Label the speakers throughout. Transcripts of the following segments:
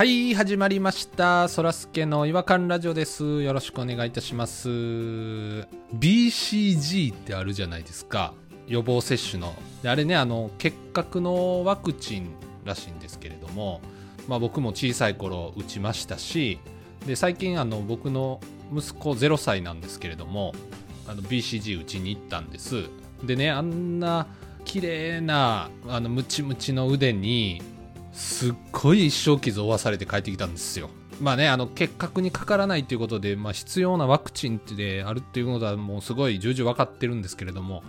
Speaker 1: はい、始まりました。そらすけの違和感ラジオです。よろしくお願いいたします。BCG ってあるじゃないですか。予防接種の。あれね、あの、結核のワクチンらしいんですけれども、まあ僕も小さい頃打ちましたし、で、最近あの、僕の息子0歳なんですけれども、あの BCG 打ちに行ったんです。でね、あんな綺麗な、あの、ムチムチの腕に、すっごい一生傷を負わされて帰ってきたんですよ。まあね、あの結核にかからないということで、まあ、必要なワクチンであるっていうことはもうすごい重々分かってるんですけれども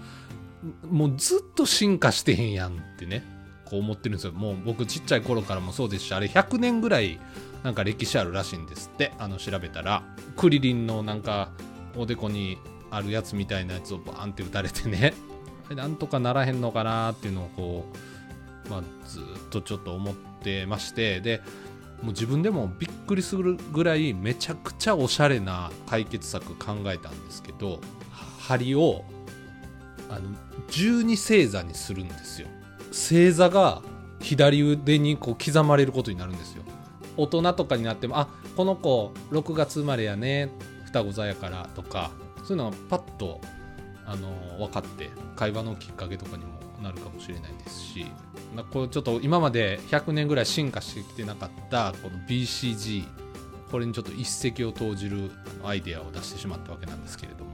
Speaker 1: もうずっと進化してへんやんってねこう思ってるんですよ。もう僕ちっちゃい頃からもそうですしあれ100年ぐらいなんか歴史あるらしいんですってあの調べたら。クリリンのなんかおでこにあるやつみたいなやつをバーンって打たれてね。なんとかならへんのかなっていうのをこうまあ、ずっとちょっと思ってましてでもう自分でもびっくりするぐらいめちゃくちゃおしゃれな解決策考えたんですけど針をあの12星座にするんですよ。星座が左腕にこう刻まれることになるんですよ。大人とかになってもあこの子6月生まれやね双子座やからとかそういうのがパッとあの分かって会話のきっかけとかにもなるかもしれないですしこうちょっと今まで100年ぐらい進化してきてなかったこの BCG これにちょっと一石を投じるアイデアを出してしまったわけなんですけれども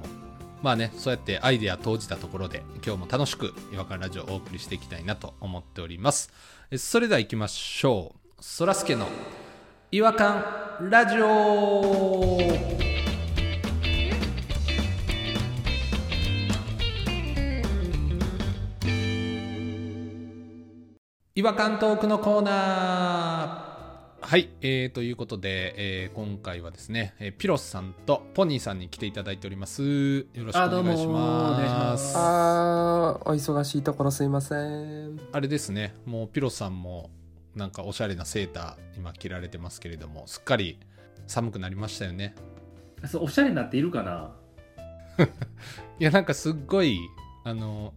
Speaker 1: まあねそうやってアイデア投じたところで今日も楽しく「違和感ラジオ」をお送りしていきたいなと思っております。それでは行きましょう。そらすけの「違和感ラジオ」違和感トークのコーナー。はい、えー、ということで、えー今回はですね、えーピロスさんとポニーさんに来ていただいております。よろしくお願いします。
Speaker 2: お願いします
Speaker 3: あーお忙しいところすいません。
Speaker 1: あれですねもうピロスさんもなんかおしゃれなセーター今着られてますけれどもすっかり寒くなりましたよね。
Speaker 2: そうおしゃれになっているかな？い
Speaker 1: やなんかすっごいあの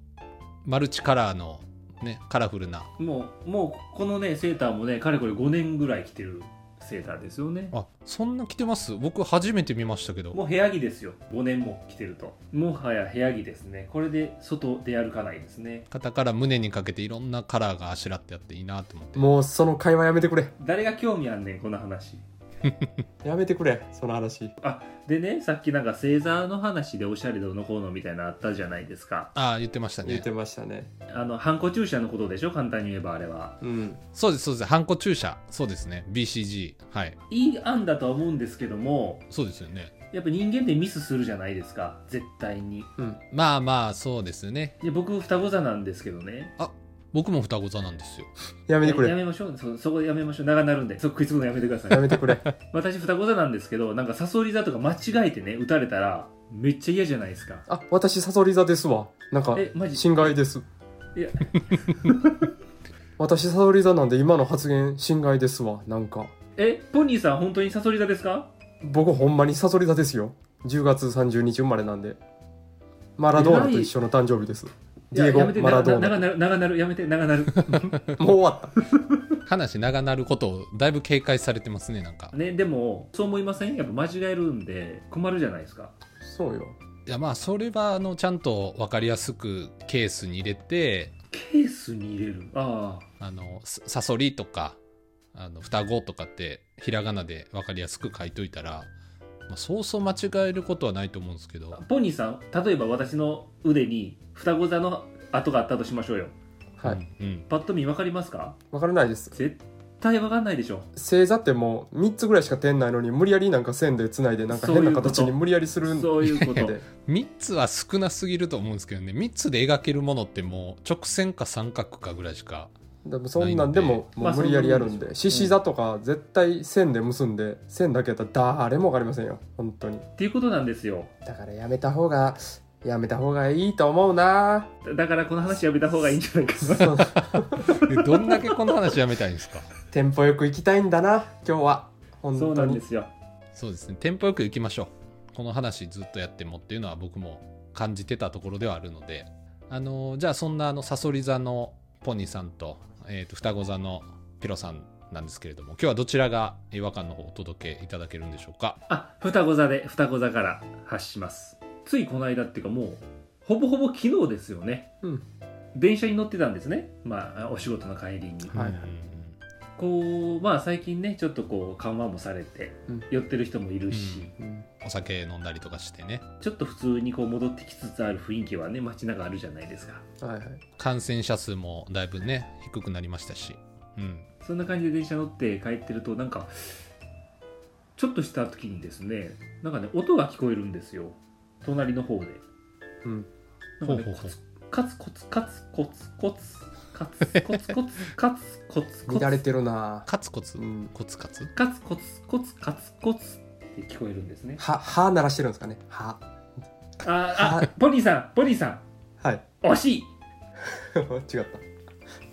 Speaker 1: マルチカラーのねカラフルな。
Speaker 2: もうもうこのねセーターもねかれこれ5年ぐらい着てるセーターですよね。
Speaker 1: あそんな着てます？僕初めて見ましたけど。
Speaker 2: もう部屋着ですよ。5年も着てると。もはや部屋着ですね。これで外で歩かないですね。
Speaker 1: 肩から胸にかけていろんなカラーがあしらってあっていいなと思って。
Speaker 3: もうその会話やめてくれ。
Speaker 2: 誰が興味あんねんこの話
Speaker 3: やめてくれその話。
Speaker 2: あでねさっきなんか星座の話でおしゃれどうのこうのみたいなのあったじゃないですか。
Speaker 1: ああ言ってましたね。
Speaker 3: 言ってましたね。
Speaker 2: あのハンコ注射のことでしょ？簡単に言えばあれは。
Speaker 3: うん。
Speaker 1: そうですそうです。ハンコ注射そうですね。BCG はい。
Speaker 2: いい案だとは思うんですけども
Speaker 1: そうですよね。
Speaker 2: やっぱ人間ってミスするじゃないですか。絶対に。
Speaker 3: うん。
Speaker 1: まあまあそうですよね
Speaker 2: で僕双子座なんですけどね
Speaker 1: 僕も双子座なんですよ。
Speaker 3: やめてくれ。
Speaker 2: やめましょう。そそこでやめましょう。長なるんで。そこ食いつくのやめてください。
Speaker 3: やめてくれ。
Speaker 2: 私双子座なんですけどなんかサソリ座とか間違えてね打たれたらめっちゃ嫌じゃないですか。
Speaker 3: あ私サソリ座ですわ。なんか
Speaker 2: えマジ？
Speaker 3: 心外です。
Speaker 2: いや。
Speaker 3: 私サソリ座なんで今の発言心外ですわ。なんか。
Speaker 2: え ポニーさん本当にサソリ座ですか？
Speaker 3: 僕ほんまにサソリ座ですよ。10月30日生まれなんで。マラドーナと一緒の誕生日ですディエゴマラドーナ。
Speaker 2: な長なる長なるやめて長なる。
Speaker 3: もう終わった。
Speaker 1: 話長なることをだいぶ警戒されてますねなんか。
Speaker 2: ねでもそう思いません？やっぱ間違えるんで困るじゃないですか。
Speaker 3: そうよ。
Speaker 1: いやまあそれはあのちゃんと分かりやすくケースに入れて
Speaker 2: ケースに入れる？ああ。
Speaker 1: あのさサソリとかあの双子とかってひらがなで分かりやすく書いといたら、まあ、そうそう間違えることはないと思うんですけど。
Speaker 2: ポニーさん例えば私の腕に双子座の跡があったとしましょうよ。
Speaker 3: はい。
Speaker 1: うんうん。
Speaker 2: パッと見分かりますか？
Speaker 3: わからないです。
Speaker 2: 絶対分かんないでしょ。
Speaker 3: 星座ってもう3つぐらいしか点ないのに無理やりなんか線でつないでなんか変な形に無理やりするん
Speaker 2: そういうこと。
Speaker 3: で。
Speaker 1: 3つは少なすぎると思うんですけどね。3つで描けるものってもう直線か三角かぐらいしか
Speaker 3: でもそんなんで。も
Speaker 2: まあ
Speaker 3: もう無理やりやるんで。獅子座とか絶対線で結んで線だけやったら誰もわかりませんよ。本当に。
Speaker 2: っていうことなんですよ。
Speaker 3: だからやめた方がやめた方がいいと思うな。
Speaker 2: だからこの話やめた方がいいんじゃないかな。
Speaker 1: どんだけこの話やめたいんですか？
Speaker 3: テンポよく行きたいんだな今日は。本
Speaker 2: そう
Speaker 3: 当に
Speaker 2: なんですよ。
Speaker 1: そうですね。テンポよくいきましょう。この話ずっとやってもっていうのは僕も感じてたところではあるので。あのじゃあそんなあのサソリ座のポニーさんと,、えーと双子座のピロさんなんですけれども今日はどちらが違和感の方をお届けいただけるんでしょうか？
Speaker 2: あ双子座で双子座から発します。ついこの間っていうかもうほぼほぼ昨日ですよね。
Speaker 3: うん。
Speaker 2: 電車に乗ってたんですね。まあお仕事の帰りに。
Speaker 3: はいはい
Speaker 2: こうまあ最近ねちょっとこう緩和もされて
Speaker 3: うん。
Speaker 2: 寄ってる人もいるし、
Speaker 3: うん。
Speaker 1: お酒飲んだりとかしてね。
Speaker 2: ちょっと普通にこう戻ってきつつある雰囲気はね街中あるじゃないですか。
Speaker 3: はいはい。
Speaker 1: 感染者数もだいぶね低くなりましたし、うん、
Speaker 2: そんな感じで電車乗って帰ってるとなんかちょっとした時にですねなんかね音が聞こえるんですよ。隣の方で。
Speaker 3: うん。
Speaker 2: なんかね
Speaker 1: ほうほうほう。
Speaker 2: カツコツカツコツコツカツコツコツカツコツコツ。
Speaker 3: 乱れてるな。
Speaker 1: カツコツ？
Speaker 3: うん。
Speaker 1: コツカツ？
Speaker 2: カツコツコツカツコツって聞こえるんですね。
Speaker 3: は歯鳴らしてるんですかね？歯
Speaker 2: ああポニーさんポニーさん。
Speaker 3: はい。
Speaker 2: 惜しい。
Speaker 3: 違っ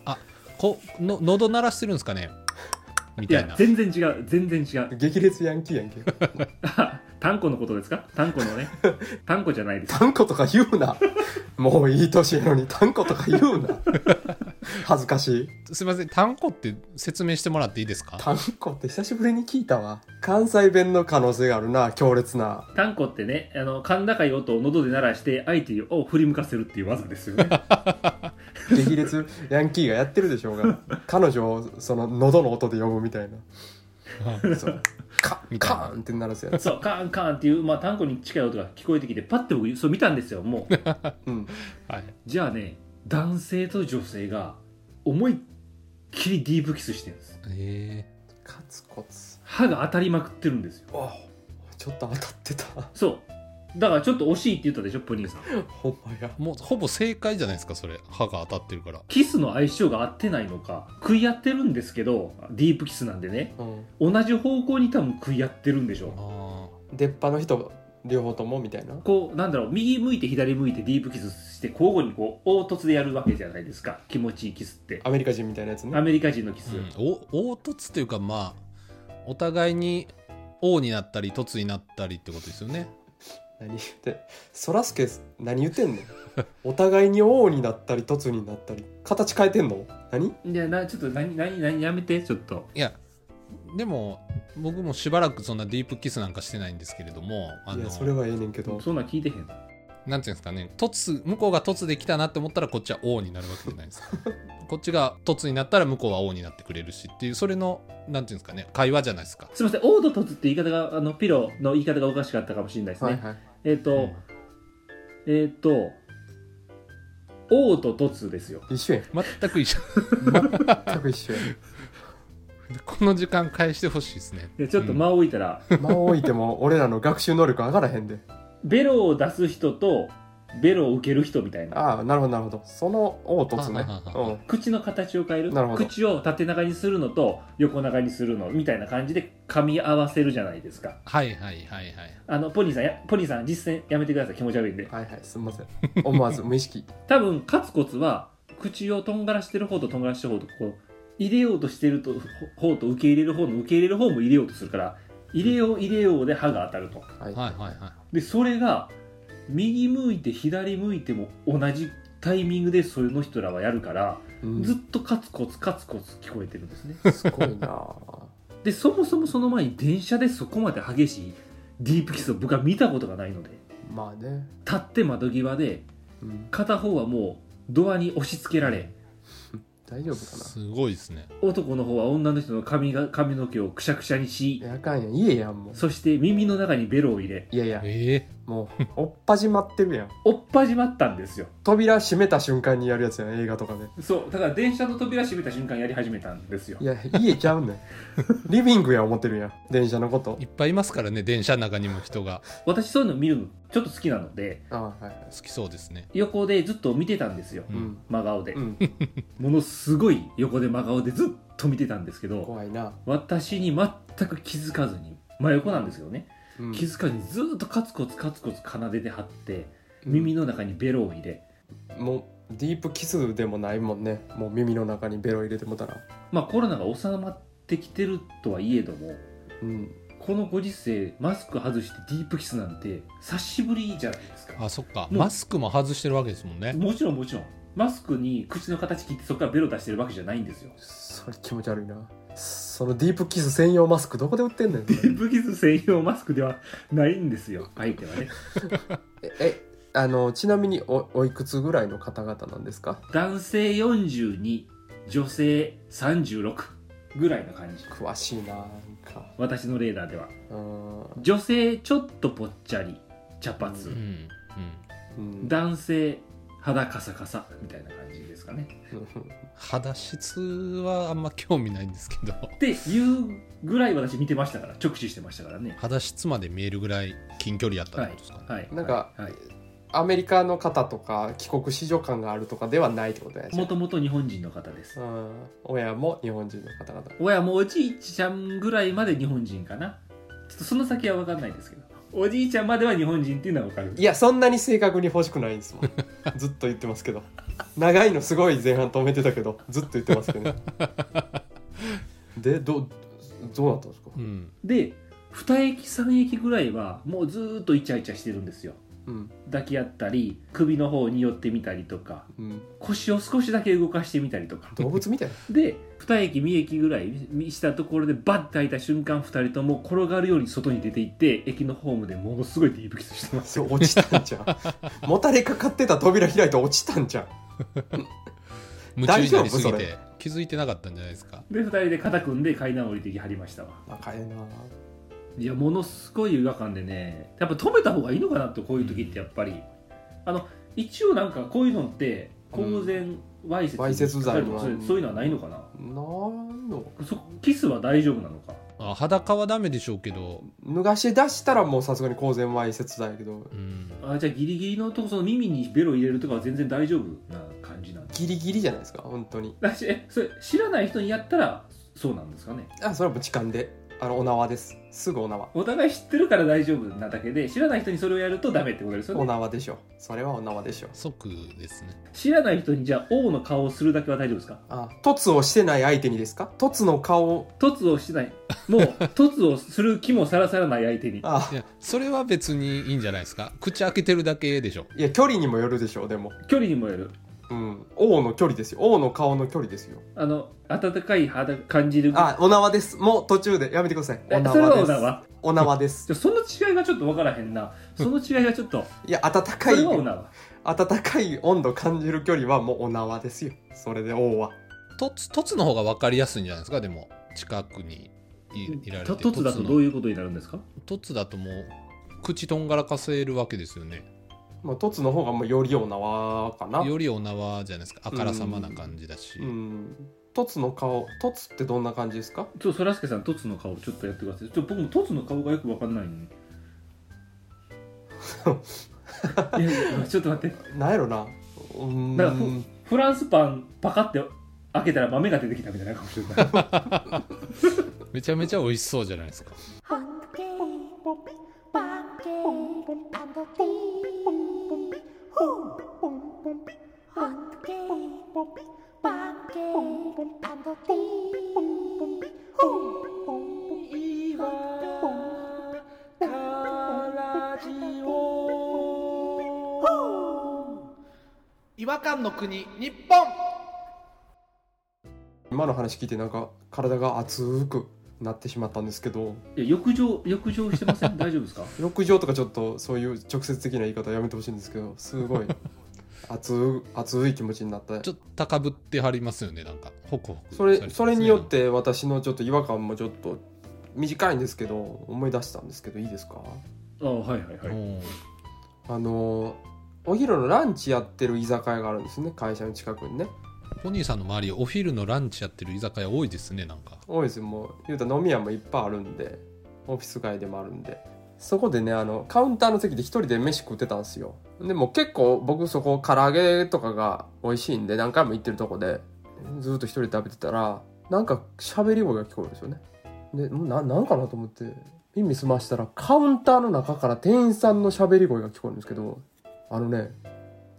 Speaker 3: た。
Speaker 1: この喉鳴らしてるんですかね？み
Speaker 2: い
Speaker 1: たいな。
Speaker 2: や全然違う。全然違う。
Speaker 3: 激烈ヤンキーやんけ。
Speaker 2: あ単コのことですか？単コのね。単コじゃないです。
Speaker 3: 単語とか言うなもういい年やのに単語とか言うな。恥ずかしい。
Speaker 1: すいません単語って説明してもらっていいですか？
Speaker 3: 単語って久しぶりに聞いたわ。関西弁の可能性があるな強烈な。
Speaker 2: 単コってねあの甲高い音を喉で鳴らして相手を振り向かせるっていう技ですよね。
Speaker 3: 激烈。ヤンキーがやってるでしょうが。彼女をその喉の音で呼ぶみたいな そう。カンカーンって鳴らすやつ。
Speaker 2: そうカーンカーンっていう、まあ、単コに近い音が聞こえてきてパッて僕そう見たんですよもう。
Speaker 3: うん。
Speaker 1: はい。
Speaker 2: じゃあね男性と女性が思いっきりディープキスしてるんです。
Speaker 1: え。
Speaker 3: カツコツ。
Speaker 2: 歯が当たりまくってるんですよ。
Speaker 3: あちょっと当たってた。
Speaker 2: そうだからちょっと惜しいって言ったでしょポニーさん。
Speaker 3: ほんまや。
Speaker 1: ーもうほぼ正解じゃないですかそれ。歯が当たってるから。
Speaker 2: キスの相性が合ってないのか食い合ってるんですけどディープキスなんでね。
Speaker 3: うん。
Speaker 2: 同じ方向に多分食い合ってるんでしょ
Speaker 1: あ
Speaker 3: 出っ歯の人両方ともみたいな？
Speaker 2: こうなんだろう右向いて左向いてディープキスして交互にこう凹凸でやるわけじゃないですか。気持ちいいキスって。
Speaker 3: アメリカ人みたいなやつね。
Speaker 2: アメリカ人のキス、
Speaker 1: ー、うん、お凹凸っていうかまあお互いに王になったり凸になったりってことですよね
Speaker 3: 何言ってそらすけ何言ってんの？お互いに王になったり凸になったり形変えてんの？何？
Speaker 2: いやなちょっと何何何やめてちょっと。
Speaker 1: いやでも僕もしばらくそんなディープキスなんかしてないんですけれどもあの
Speaker 3: いやそれはええねんけど。
Speaker 2: そんなん聞いてへん
Speaker 1: なんていうんですかね。凸向こうが凸できたなって思ったらこっちは王になるわけじゃないですか。こっちが凸になったら向こうは王になってくれるしっていうそれのなんていうんですかね会話じゃないですか。
Speaker 2: すみませんオード凸って言い方があのピロの言い方がおかしかったかもしれないですね、
Speaker 3: はいはい
Speaker 2: えっ、と、
Speaker 1: うん。
Speaker 2: えっ、と王と凸ですよ。
Speaker 3: 一緒や。ん
Speaker 1: 全く一緒。
Speaker 3: 全く一緒や。
Speaker 1: この時間返してほしいですね。
Speaker 2: でちょっと間を置いたら、
Speaker 3: ん間を置いても俺らの学習能力上がらへんで。
Speaker 2: ベロを出す人とベロを受ける人みたいな。
Speaker 3: ああなるほどなるほど。その凹凸ね。
Speaker 1: はははは
Speaker 3: うん。
Speaker 2: 口の形を変える？
Speaker 3: なるほど。
Speaker 2: 口を縦長にするのと横長にするのみたいな感じで噛み合わせるじゃないですか。
Speaker 1: はいはいはいはい。
Speaker 2: あのポニーさんやポニーさん実践やめてください気持ち悪いんで。
Speaker 3: はいはいすみません。思わず無意識。
Speaker 2: 多分カツコツは口をとんがらしてる方ととんがらしてる方とこう入れようとしてると方と受け入れる方の受け入れる方も入れようとするから入れよう入れようで歯が当たると。
Speaker 3: はい。
Speaker 1: はいはいは
Speaker 2: でそれが右向いて左向いても同じタイミングでその人らはやるから、
Speaker 3: うん。
Speaker 2: ずっとカツコツカツコツ聞こえてるんですね。
Speaker 3: すごいな。
Speaker 2: でそもそもその前に電車でそこまで激しいディープキスを僕は見たことがないので
Speaker 3: まあね。
Speaker 2: 立って窓際で
Speaker 3: うん。
Speaker 2: 片方はもうドアに押し付けられ
Speaker 3: 大丈夫かな？
Speaker 1: すごいですね。
Speaker 2: 男の方は女の人の髪が髪の毛をくしゃくしゃにし
Speaker 3: いやあかんやん。家やんもう。
Speaker 2: そして耳の中にベロを入れ
Speaker 3: いやいや。
Speaker 1: え
Speaker 3: もうおっぱじまってるやん。
Speaker 2: おっぱじまったんですよ。
Speaker 3: 扉閉めた瞬間にやるやつやん映画とかで。
Speaker 2: そうだから電車の扉閉めた瞬間やり始めたんですよ。
Speaker 3: いや家ちゃうねん。リビングや思ってるやん電車のこと。
Speaker 1: ーいっぱいいますからね電車の中にも人が。
Speaker 2: 私そういうの見るのちょっと好きなので
Speaker 3: ああはいはい。
Speaker 1: 好きそうですね。
Speaker 2: 横でずっと見てたんですよ
Speaker 1: う
Speaker 3: うん。ん
Speaker 2: 真顔で、
Speaker 3: うん。
Speaker 2: ものすごい横で真顔でずっと見てたんですけど
Speaker 3: 怖いな、
Speaker 2: 私に全く気づかずに真横なんですけどね、
Speaker 3: うん
Speaker 2: 気づかずにずっとカツコツカツコツ奏でてはって
Speaker 3: うん。
Speaker 2: 耳の中にベロを入れ、
Speaker 3: もうディープキスでもないもんね。もう耳の中にベロ入れてもたら。
Speaker 2: まあコロナが収まってきてるとはいえども
Speaker 3: うん。
Speaker 2: このご時世マスク外してディープキスなんて久しぶりじゃないですか。
Speaker 1: あそっか。
Speaker 2: もう
Speaker 1: マスクも外してるわけですもんね。
Speaker 2: もちろんもちろん。マスクに口の形切ってそこからベロ出してるわけじゃないんですよ。
Speaker 3: それ気持ち悪いなそのディープキス専用マスクどこで売ってんねん
Speaker 2: ディープキス専用マスクではないんですよ。相手はね。
Speaker 3: ええあのちなみにおおいくつぐらいの方々なんですか？
Speaker 2: 男性42女性36ぐらいの感じ。
Speaker 3: 詳しいななんか。
Speaker 2: 私のレーダーでは。
Speaker 3: うん。
Speaker 2: 女性ちょっとぽっちゃり茶髪、
Speaker 1: うんうん。
Speaker 3: うん。
Speaker 2: 男性肌カサカサみたいな感じですかね。
Speaker 1: 肌質はあんま興味ないんですけど。
Speaker 2: っていうぐらい私見てましたから直視してましたからね。
Speaker 1: 肌質まで見えるぐらい近距離やったって
Speaker 2: はい
Speaker 1: ことですかね、
Speaker 2: はい
Speaker 3: なんか
Speaker 2: はい
Speaker 3: アメリカの方とか帰国子女感があるとかではないってことや
Speaker 2: もともと日本人の方です。
Speaker 3: うん。親も日本人の方々。
Speaker 2: 親もおじいちゃんぐらいまで日本人かな。ちょっとその先は分かんないですけどおじいちゃんまでは日本人っていうのは分かる。
Speaker 3: いやそんなに正確に欲しくないんですもん。ずっと言ってますけど。長いのすごい前半止めてたけどずっと言ってますけどね。でどどうなったんですか？
Speaker 1: うん。
Speaker 2: で2駅3駅ぐらいはもうずーっとイチャイチャしてるんですよ。
Speaker 3: うん
Speaker 2: 抱き合ったり首の方に寄ってみたりとか
Speaker 3: うん。
Speaker 2: 腰を少しだけ動かしてみたりとか。
Speaker 3: 動物みたい。な
Speaker 2: で2駅3駅ぐらいしたところでバッて開いた瞬間2人とも転がるように外に出て行って駅のホームでものすごいディープキスしてます。
Speaker 3: それ落ちたんじゃん。もたれかかってた扉開いて落ちたんじゃん。
Speaker 1: 夢中になりすぎ
Speaker 3: 大丈夫そ
Speaker 1: て気づいてなかったんじゃないですか？
Speaker 2: で2人で肩組んで階段降りてきはりましたわ。
Speaker 3: 赤いない
Speaker 2: やものすごい違和感でねやっぱ止めた方がいいのかなとこういう時ってやっぱり。あの一応なんかこういうのって公然わいせつ
Speaker 3: わいせつ罪は。
Speaker 2: そうそういうのはないのかな？
Speaker 3: なんの
Speaker 2: そキスは大丈夫なのか？
Speaker 1: あ裸はダメでしょうけど、
Speaker 3: 脱がし出したらもうさすがに公然わいせつだけど。
Speaker 1: うん、
Speaker 2: あじゃあギリギリのとこその耳にベロ入れるとかは全然大丈夫な感じなんです
Speaker 3: ギリギリじゃないですか本当に。
Speaker 2: だしえそれ知らない人にやったらそうなんですかね？
Speaker 3: あそれはもう痴漢であのお縄です。すぐお縄。
Speaker 2: お互い知ってるから大丈夫なだけで知らない人にそれをやるとダメってことですよ
Speaker 3: お
Speaker 2: ね
Speaker 3: 縄でしょそれはお縄でしょ
Speaker 1: 即ですね。
Speaker 2: 知らない人にじゃあ王の顔をするだけは大丈夫ですか？
Speaker 3: あ凸をしてない相手にですか？凸の顔を。
Speaker 2: 凸をしてない。もう 凸をする気もさらさらない相手に。
Speaker 3: あ。
Speaker 1: いやそれは別にいいんじゃないですか？口開けてるだけでしょ。
Speaker 3: いや距離にもよるでしょうでも。
Speaker 2: 距離にもよる
Speaker 3: うん。王の距離ですよ。王の顔の距離ですよ。
Speaker 2: あの温かい肌感じる。
Speaker 3: あお縄です。もう途中で。やめてください。お
Speaker 2: えそれは
Speaker 3: 縄です
Speaker 2: お縄？
Speaker 3: お縄です。
Speaker 2: じゃその違いがちょっと分からへんな。その違いがちょっと。
Speaker 3: いや温
Speaker 2: そ
Speaker 3: かい温かい温度感じる距離はもうお縄ですよ。それで王は。
Speaker 1: 凸凸の方が分かりやすいんじゃないですか？でも近くにいいられて。
Speaker 2: と凸だとどういうことになるんですか？
Speaker 1: 凸だともう口とんがらかせるわけですよね
Speaker 3: まあ凸の方がもうよりお縄かな
Speaker 1: よりお縄じゃないですかあからさまな感じだし、
Speaker 3: うん凸の顔凸ってどんな感じですか
Speaker 2: ちょっとそらすけさん凸の顔ちょっとやってくださいちょっと僕も凸の顔がよく分かんないのにいやいやちょっと待って
Speaker 3: なんやろなうーん
Speaker 2: なんかフフランスパンパカって開けたら豆が出てきたみたいなかもしれない
Speaker 1: めちゃめちゃ美味しそうじゃないですか
Speaker 4: Hunky, 違和感の国日本
Speaker 3: 今の話聞いてなんか体が熱くなってしまったんですけど。
Speaker 2: いや浴場浴場してません？大丈夫ですか？
Speaker 3: 浴場とかちょっとそういう直接的な言い方やめてほしいんですけどすごい。熱熱い気持ちになった
Speaker 1: ちょっと高ぶってはりますよねなんか。ホクホク
Speaker 3: それそれによって私のちょっと違和感もちょっと短いんですけど思い出したんですけどいいですか？
Speaker 2: あはいはいはい。
Speaker 1: うん
Speaker 3: あのお昼のランチやってる居酒屋があるんですね会社の近くにね
Speaker 1: ポニーさんの周りお昼のランチやってる居酒屋多いですねなんか。
Speaker 3: 多いですよもう。言うたら飲み屋もいっぱいあるんでオフィス街でもあるんで。そこでねあのカウンターの席で一人で飯食ってたんですよ。でも結構僕そこ唐揚げとかが美味しいんで何回も行ってるとこでずっと一人で食べてたらなんか喋り声が聞こえるんですよね。でんななんかなと思って耳澄ましたらカウンターの中から店員さんの喋り声が聞こえるんですけどあのね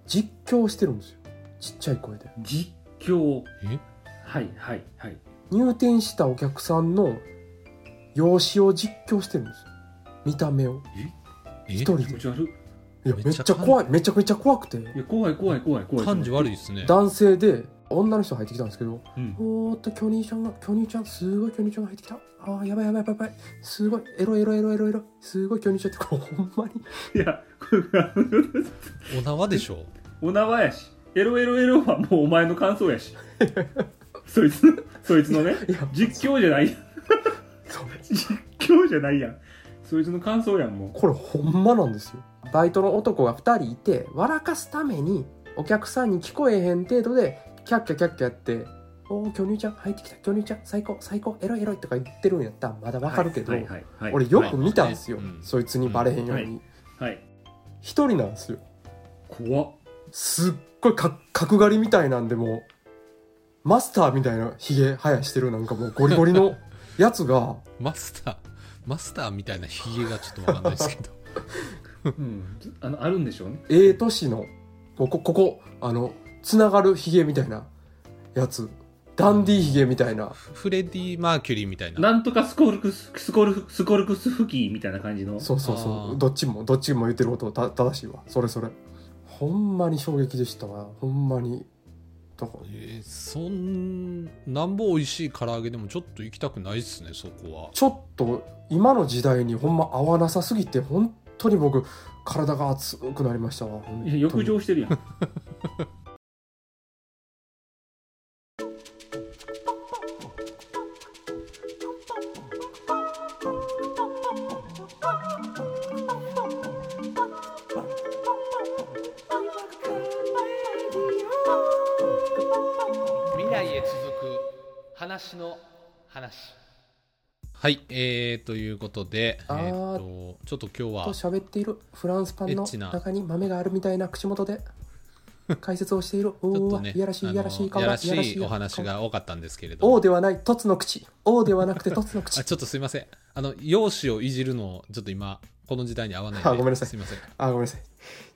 Speaker 3: 実況してるんですよ。ちっちゃい声で。
Speaker 2: 実況
Speaker 1: え？
Speaker 2: はいはいはい。
Speaker 3: 入店したお客さんの容姿を実況してるんですよ。見た目を。
Speaker 1: え？
Speaker 3: 一人で。
Speaker 2: い。
Speaker 3: いやめっ
Speaker 1: ちゃ
Speaker 3: 怖い。めちゃくちゃ怖くて。
Speaker 2: いや怖い怖い怖い怖い。
Speaker 1: 感じ悪いですね。
Speaker 3: 男性で。女の人入ってきたんですけど。
Speaker 2: うん。
Speaker 3: おーっと巨乳ちゃんが巨乳ちゃんすごい巨乳ちゃんが入ってきた。あーやばいやばいやばいやばい。すごい。エロエロエロエロエロすごい巨乳ちゃんってこれほんまに。
Speaker 2: いやこれ
Speaker 1: お縄でしょ？
Speaker 2: お縄やしエロエロエロはもうお前の感想やし。そいつのそいつのね実況じゃないやん。実況じゃないやん。そいつの感想やんも
Speaker 3: これほんまなんですよ。バイトの男が2人いて笑かすためにお客さんに聞こえへん程度でキャッキャキャッキャやって「おお巨乳ちゃん入ってきた。巨乳ちゃん最高最高エロいエロい」とか言ってるんやったらまだ
Speaker 2: う
Speaker 3: わかるけど、
Speaker 2: はいはいはい
Speaker 3: 俺よく見たんですよ、そいつにバレへんように、
Speaker 2: はいはい。
Speaker 3: 一人なんですよ。
Speaker 2: 怖っ。
Speaker 3: すっごいか角刈りみたいなんでもうマスターみたいなひげ生やしてるなんかもうゴリゴリのやつが
Speaker 1: マスターマスターみたいなひげがちょっとわかんないですけど。
Speaker 2: うん。あのあるんでしょうね。
Speaker 3: ええ年のここここあのつながるひげみたいなやつ。ダンディーひげみたいな。
Speaker 1: フレディ・マーキュリーみたいな。
Speaker 2: なんとかスコルクススコルクスコルクス吹きみたいな感じの。
Speaker 3: そうそうそう。どっちもどっちも言ってることた正しいわ。それそれほんまに衝撃でしたわ。ほんまに。だから
Speaker 1: えーそんなんぼ美味しい唐揚げでもちょっと行きたくないっすねそこは。
Speaker 3: ちょっと今の時代にほんま合わなさすぎて本当に僕体が熱くなりましたわ。
Speaker 2: いや浴場してるやん
Speaker 1: ということで、え
Speaker 3: あー
Speaker 1: ー、とちょっと今日
Speaker 3: と
Speaker 1: は
Speaker 3: 喋っているフランスパンの
Speaker 1: エッチな。
Speaker 3: 中に豆があるみたいな口元で 解説をしている。
Speaker 1: ちょっ
Speaker 3: おお
Speaker 1: とね
Speaker 3: いやらしいいやらしい顔いやらしい
Speaker 1: いお話が多かったんですけれども。
Speaker 3: 王ではない凸の口。王ではなくて凸の口。
Speaker 1: あちょっとすいません。あの容姿をいじるのちょっと今この時代に合わない
Speaker 3: あごめんなさい。
Speaker 1: すいません。
Speaker 3: あごめんなさい。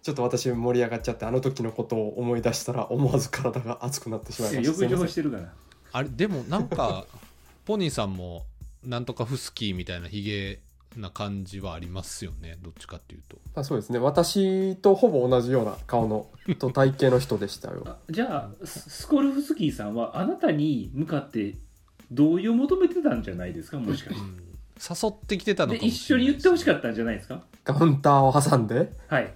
Speaker 3: ちょっと私盛り上がっちゃってあの時のことを思い出したら思わず体が熱くなってしまいました。すい
Speaker 2: 浴場
Speaker 3: ません
Speaker 2: してるから。
Speaker 1: あれでもなんか ポニーさんもなんとかフスキーみたいなヒゲな感じはありますよね。どっちかっていうと。
Speaker 3: あそうですね。私とほぼ同じような顔のと体型の人でしたよ。
Speaker 2: あじゃあススコルフスキーさんはあなたに向かって同意を求めてたんじゃないですか？もしかし
Speaker 1: うん。誘ってきてたのかもしれない
Speaker 2: 一緒に言ってほしか
Speaker 1: っ
Speaker 2: ったんじゃないですか？
Speaker 3: カウンターを挟んで。
Speaker 2: はい。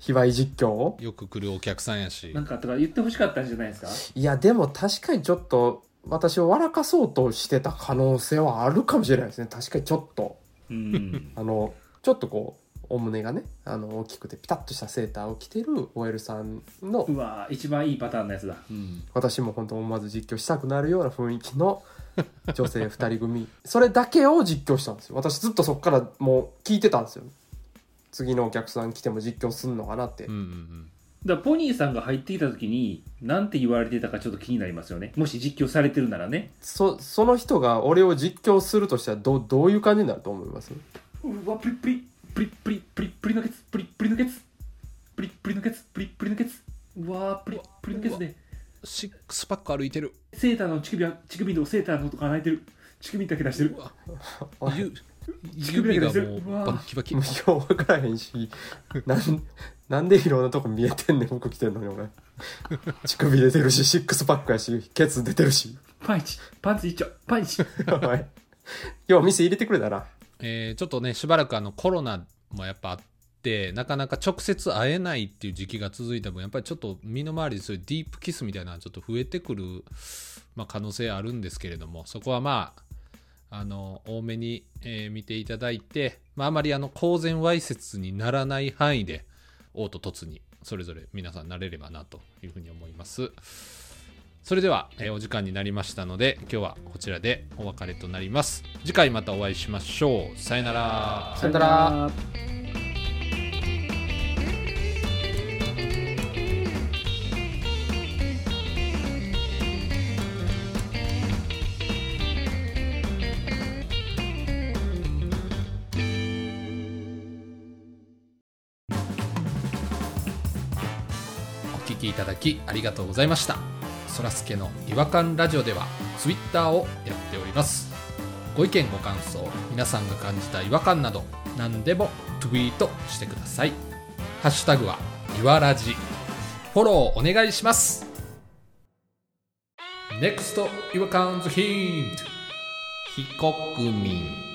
Speaker 3: 卑猥実況を。
Speaker 1: よく来るお客さんやし。
Speaker 2: なんかとか言ってほしかったんじゃないですか？
Speaker 3: いやでも確かにちょっと私を笑かそうとしてた可能性はあるかもしれないですね。確かにちょっと。
Speaker 2: うん。
Speaker 3: あのちょっとこうお胸がねあの大きくてピタッとしたセーターを着てる OL さんの
Speaker 2: うわ一番いいパターンのやつだ、うん、
Speaker 3: 私も本当思わず実況したくなるような雰囲気の女性2人組。それだけを実況したんですよ。私ずっとそこからもう聞いてたんですよ。次のお客さん来ても実況すんのかなって、
Speaker 1: うんうんうん
Speaker 2: だポニーさんが入ってきた時に何て言われてたかちょっと気になりますよね。もし実況されてるならね。
Speaker 3: そその人が俺を実況するとしたらどどういう感じになると思います？
Speaker 2: うわプリプリプリプリプリプリのケツプリプリのケツプリプリのケツプリプリのケツ。うわプリプリのケツで。
Speaker 1: シックスパック歩いてる。
Speaker 2: セーターの乳首は乳首のセーターのとか泣いてる。乳首だけ出してる。乳首だけ出
Speaker 1: もう
Speaker 2: してる。うわ。
Speaker 1: バッキバキ。
Speaker 3: もうよう分からへんしなんなんでいろんなとこ見えてんねん服着てんのに俺。乳首出てるしシックスパックやしケツ出てるし。
Speaker 2: パンチ。パンツ一丁。パンチ。
Speaker 3: おい。よう店入れてくれたな
Speaker 1: えーちょっとねしばらくあのコロナもやっぱあってなかなか直接会えないっていう時期が続いた分やっぱりちょっと身の回りでそういうディープキスみたいなのがちょっと増えてくる、まあ、可能性あるんですけれどもそこはまああの多めに、えー見ていただいて、まあ、あまりあの公然わいせつにならない範囲で王と凸にそれぞれ皆さんなれればなというふうに思います。それでは、えーお時間になりましたので今日はこちらでお別れとなります。次回またお会いしましょう。さよなら。
Speaker 3: さよなら
Speaker 1: きいただきありがとうございました。そらすけの違和感ラジオではツイッターをやっております。ご意見ご感想皆さんが感じた違和感など何でもツイートしてください。ハッシュタグはいわらじフォローお願いします。NEXT 違和感ズヒント。非国民